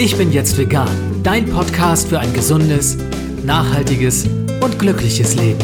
Ich bin jetzt vegan, dein Podcast für ein gesundes, nachhaltiges und glückliches Leben.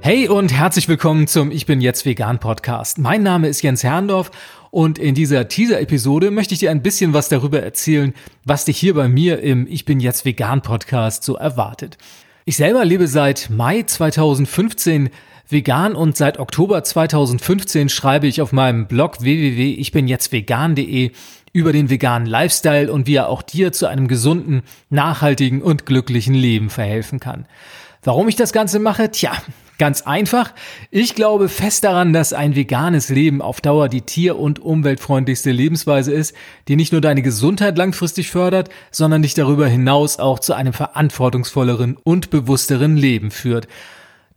Hey und herzlich willkommen zum Ich bin jetzt vegan Podcast. Mein Name ist Jens Herrndorf und in dieser Teaser-Episode möchte ich dir ein bisschen was darüber erzählen, was dich hier bei mir im Ich bin jetzt vegan Podcast so erwartet. Ich selber lebe seit Mai 2015 vegan und seit Oktober 2015 schreibe ich auf meinem Blog www.ichbinjetztvegan.de über den veganen Lifestyle und wie er auch dir zu einem gesunden, nachhaltigen und glücklichen Leben verhelfen kann. Warum ich das Ganze mache? Tja, ganz einfach. Ich glaube fest daran, dass ein veganes Leben auf Dauer die tier- und umweltfreundlichste Lebensweise ist, die nicht nur deine Gesundheit langfristig fördert, sondern dich darüber hinaus auch zu einem verantwortungsvolleren und bewussteren Leben führt.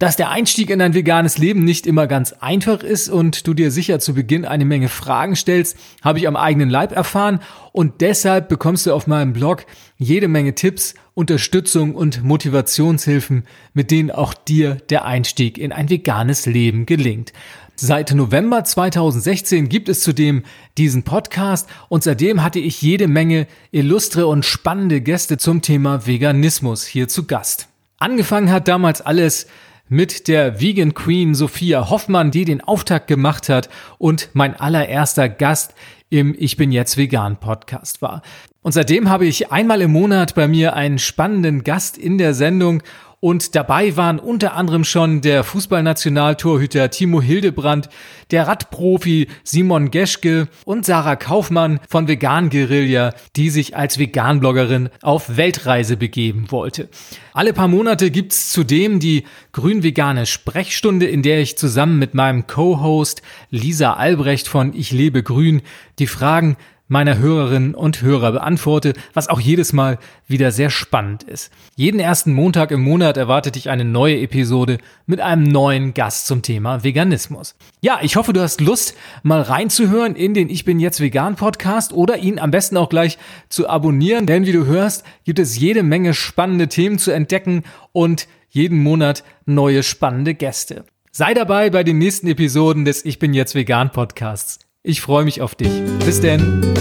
Dass der Einstieg in ein veganes Leben nicht immer ganz einfach ist und du dir sicher zu Beginn eine Menge Fragen stellst, habe ich am eigenen Leib erfahren und deshalb bekommst du auf meinem Blog jede Menge Tipps, Unterstützung und Motivationshilfen, mit denen auch dir der Einstieg in ein veganes Leben gelingt. Seit November 2016 gibt es zudem diesen Podcast und seitdem hatte ich jede Menge illustre und spannende Gäste zum Thema Veganismus hier zu Gast. Angefangen hat damals alles mit der Vegan Queen Sophia Hoffmann, die den Auftakt gemacht hat und mein allererster Gast im Ich bin jetzt vegan Podcast war. Und seitdem habe ich einmal im Monat bei mir einen spannenden Gast in der Sendung und dabei waren unter anderem schon der Fußballnationaltorhüter Timo Hildebrand, der Radprofi Simon Geschke und Sarah Kaufmann von Vegan Guerilla, die sich als Veganbloggerin auf Weltreise begeben wollte. Alle paar Monate gibt's zudem die grün-vegane Sprechstunde, in der ich zusammen mit meinem Co-Host Lisa Albrecht von Ich lebe grün die Fragen meiner Hörerinnen und Hörer beantworte, was auch jedes Mal wieder sehr spannend ist. Jeden ersten Montag im Monat erwartet dich eine neue Episode mit einem neuen Gast zum Thema Veganismus. Ja, ich hoffe, du hast Lust, mal reinzuhören in den Ich bin jetzt vegan Podcast oder ihn am besten auch gleich zu abonnieren, denn wie du hörst, gibt es jede Menge spannende Themen zu entdecken und jeden Monat neue spannende Gäste. Sei dabei bei den nächsten Episoden des Ich bin jetzt vegan Podcasts. Ich freue mich auf dich. Bis denn.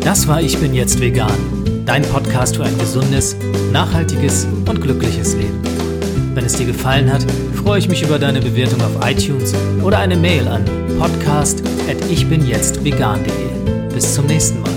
Das war Ich bin jetzt vegan. Dein Podcast für ein gesundes, nachhaltiges und glückliches Leben. Wenn es dir gefallen hat, freue ich mich über deine Bewertung auf iTunes oder eine Mail an podcast@ichbinjetztvegan.de. Bis zum nächsten Mal.